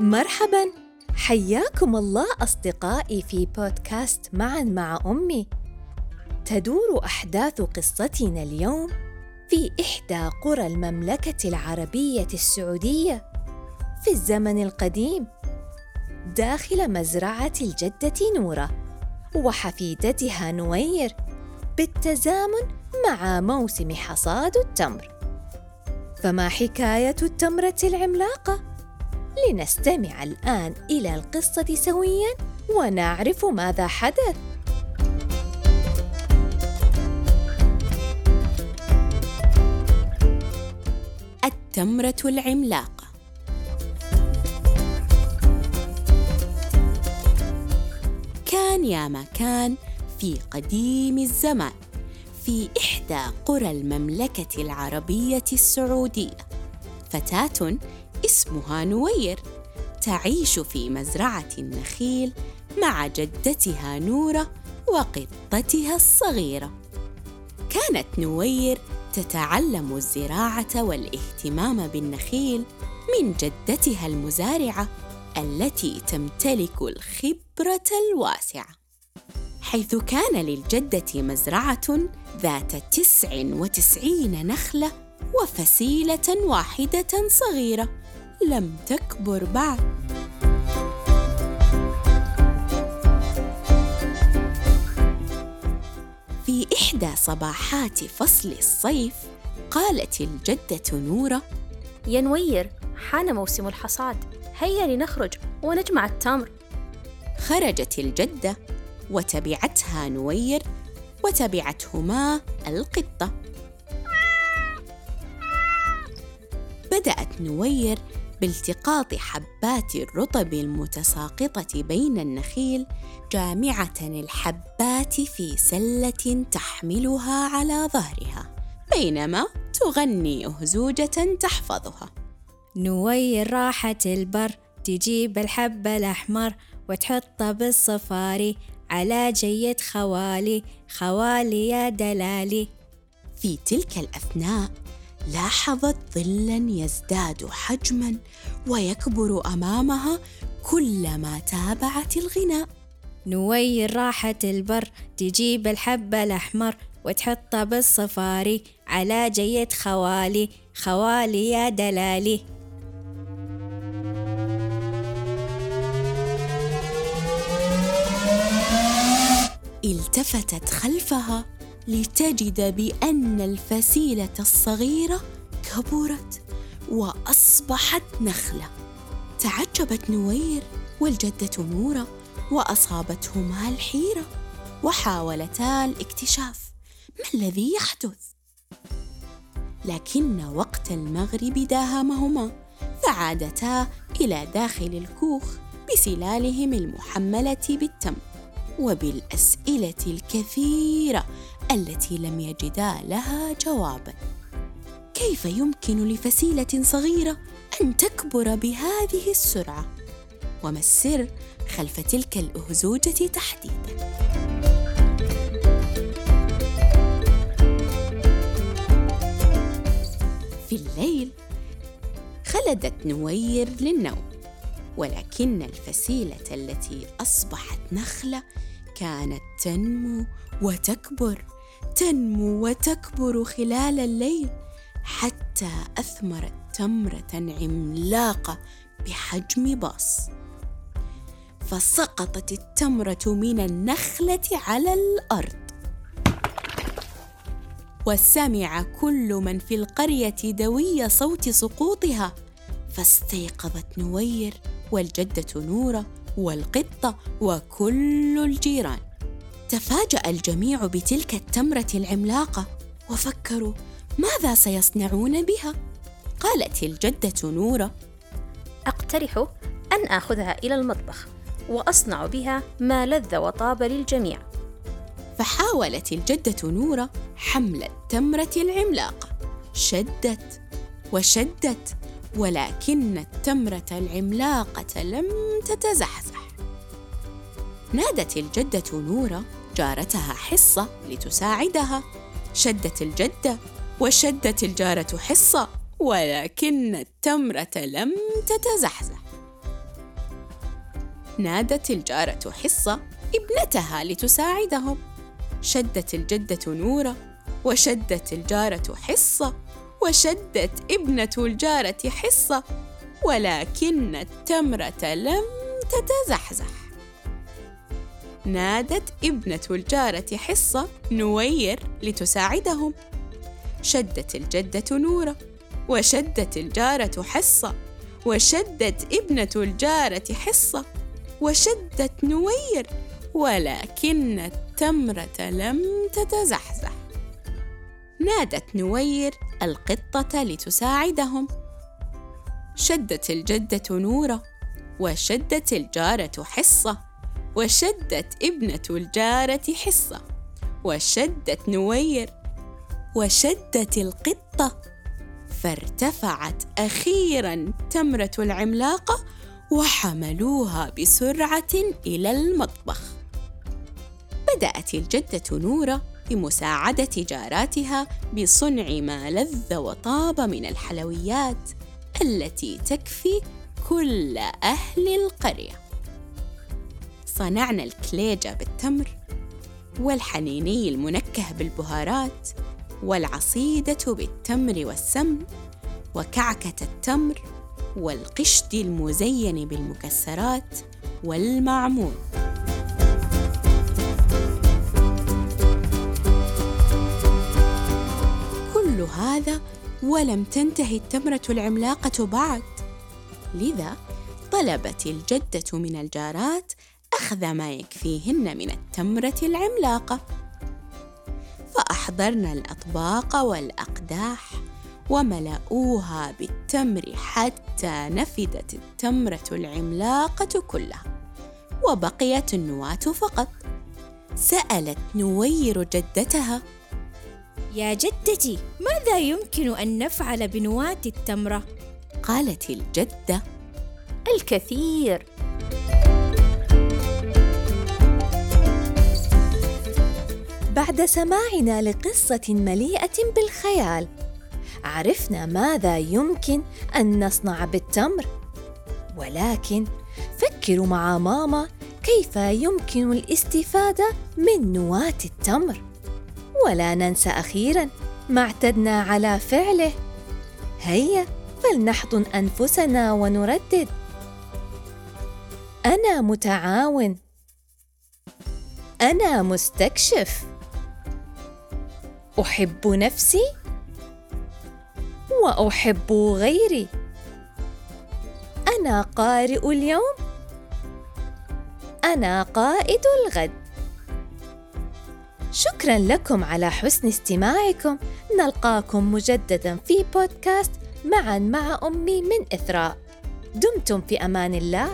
مرحبا. حياكم الله أصدقائي في بودكاست معا مع أمي. تدور أحداث قصتنا اليوم في إحدى قرى المملكة العربية السعودية في الزمن القديم داخل مزرعة الجدة نورة وحفيدتها نوير بالتزامن مع موسم حصاد التمر. فما حكاية التمرة العملاقة؟ لنستمع الآن إلى القصة سوياً ونعرف ماذا حدث. التمرة العملاقة كان يا ما كان في قديم الزمان في إحدى قرى المملكة العربية السعودية فتاة اسمها نوير تعيش في مزرعة النخيل مع جدتها نورة وقطتها الصغيرة. كانت نوير تتعلم الزراعة والاهتمام بالنخيل من جدتها المزارعة التي تمتلك الخبرة الواسعة. حيث كان للجدة مزرعة ذات تسع وتسعين نخلة وفسيلة واحدة صغيرة لم تكبر بعد. في إحدى صباحات فصل الصيف قالت الجدة نورة يا نوير حان موسم الحصاد. هيا لنخرج ونجمع التمر. خرجت الجدة وتبعتها نوير وتبعتهما القطة. بدأت نوير بالتقاط حبات الرطب المتساقطة بين النخيل جامعة الحبات في سلة تحملها على ظهرها بينما تغني أهزوجة تحفظها. نوير راحة البر تجيب الحب الأحمر وتحطه بالصفاري على جية خوالي خوالي يا دلالي. في تلك الأثناء لاحظت ظلا يزداد حجما ويكبر أمامها كلما تابعت الغناء. نوير راحة البر تجيب الحب الأحمر وتحطه بالصفاري على جية خوالي خوالي يا دلالي. التفتت خلفها لتجد بأن الفسيلة الصغيرة كبرت وأصبحت نخلة. تعجبت نوير والجدة نورة وأصابتهما الحيرة وحاولتا الاكتشاف ما الذي يحدث. لكن وقت المغرب داهمهما فعادتا إلى داخل الكوخ بسلالهم المحملة بالتمر وبالأسئلة الكثيرة التي لم يجدا لها جوابا كيف يمكن لفسيلة صغيرة أن تكبر بهذه السرعة؟ وما السر خلف تلك الاهزوجه تحديدا؟ في الليل خلدت نوير للنوم ولكن الفسيلة التي أصبحت نخلة كانت تنمو وتكبر. تنمو وتكبر خلال الليل حتى اثمرت تمرة عملاقة بحجم باص. فسقطت التمرة من النخلة على الأرض. وسمع كل من في القرية دوي صوت سقوطها فاستيقظت نوير والجدة نورة والقطه وكل الجيران. تفاجأ الجميع بتلك التمرة العملاقة وفكروا ماذا سيصنعون بها؟ قالت الجدة نورة أقترح أن آخذها إلى المطبخ وأصنع بها ما لذ وطاب للجميع. فحاولت الجدة نورة حمل التمرة العملاقة. شدت وشدت ولكن التمرة العملاقة لم تتزحزح. نادت الجدة نورة جارتها حصة لتساعدها. شدت الجدة وشدت الجارة حصة ولكن التمرة لم تتزحزح. نادت الجارة حصة ابنتها لتساعدهم. شدت الجدة نورة وشدت الجارة حصة وشدت ابنة الجارة حصة ولكن التمرة لم تتزحزح. نادت ابنة الجارة حصة نوير لتساعدهم. شدت الجدة نورة وشدت الجارة حصة وشدت ابنة الجارة حصة وشدت نوير ولكن التمرة لم تتزحزح. نادت نوير القطة لتساعدهم. شدت الجدة نورة وشدت الجارة حصة وشدت ابنة الجارة حصة وشدت نوير وشدت القطة فارتفعت أخيرا تمرة العملاقة وحملوها بسرعة إلى المطبخ. بدأت الجدة نورة بمساعدة جاراتها بصنع ما لذ وطاب من الحلويات التي تكفي كل أهل القرية. صنعنا الكليجة بالتمر والحنيني المنكه بالبهارات والعصيدة بالتمر والسمن وكعكة التمر والقشد المزين بالمكسرات والمعمول. كل هذا ولم تنتهي التمرة العملاقة بعد لذا طلبت الجدة من الجارات أخذ ما يكفيهن من التمرة العملاقة. فأحضرن الأطباق والأقداح وملأوها بالتمر حتى نفدت التمرة العملاقة كلها وبقيت النواة فقط. سألت نوير جدتها يا جدتي ماذا يمكن أن نفعل بنواة التمرة؟ قالت الجدة الكثير. بعد سماعنا لقصة مليئة بالخيال. عرفنا ماذا يمكن أن نصنع بالتمر. ولكن فكروا مع ماما كيف يمكن الاستفادة من نواة التمر. ولا ننسى أخيرا ما اعتدنا على فعله. هيا فلنحضن أنفسنا ونردد. أنا متعاون. أنا مستكشف. أحب نفسي وأحب غيري. أنا قارئ اليوم. أنا قائد الغد. شكرا لكم على حسن استماعكم. نلقاكم مجددا في بودكاست معا مع أمي من إثراء. دمتم في أمان الله.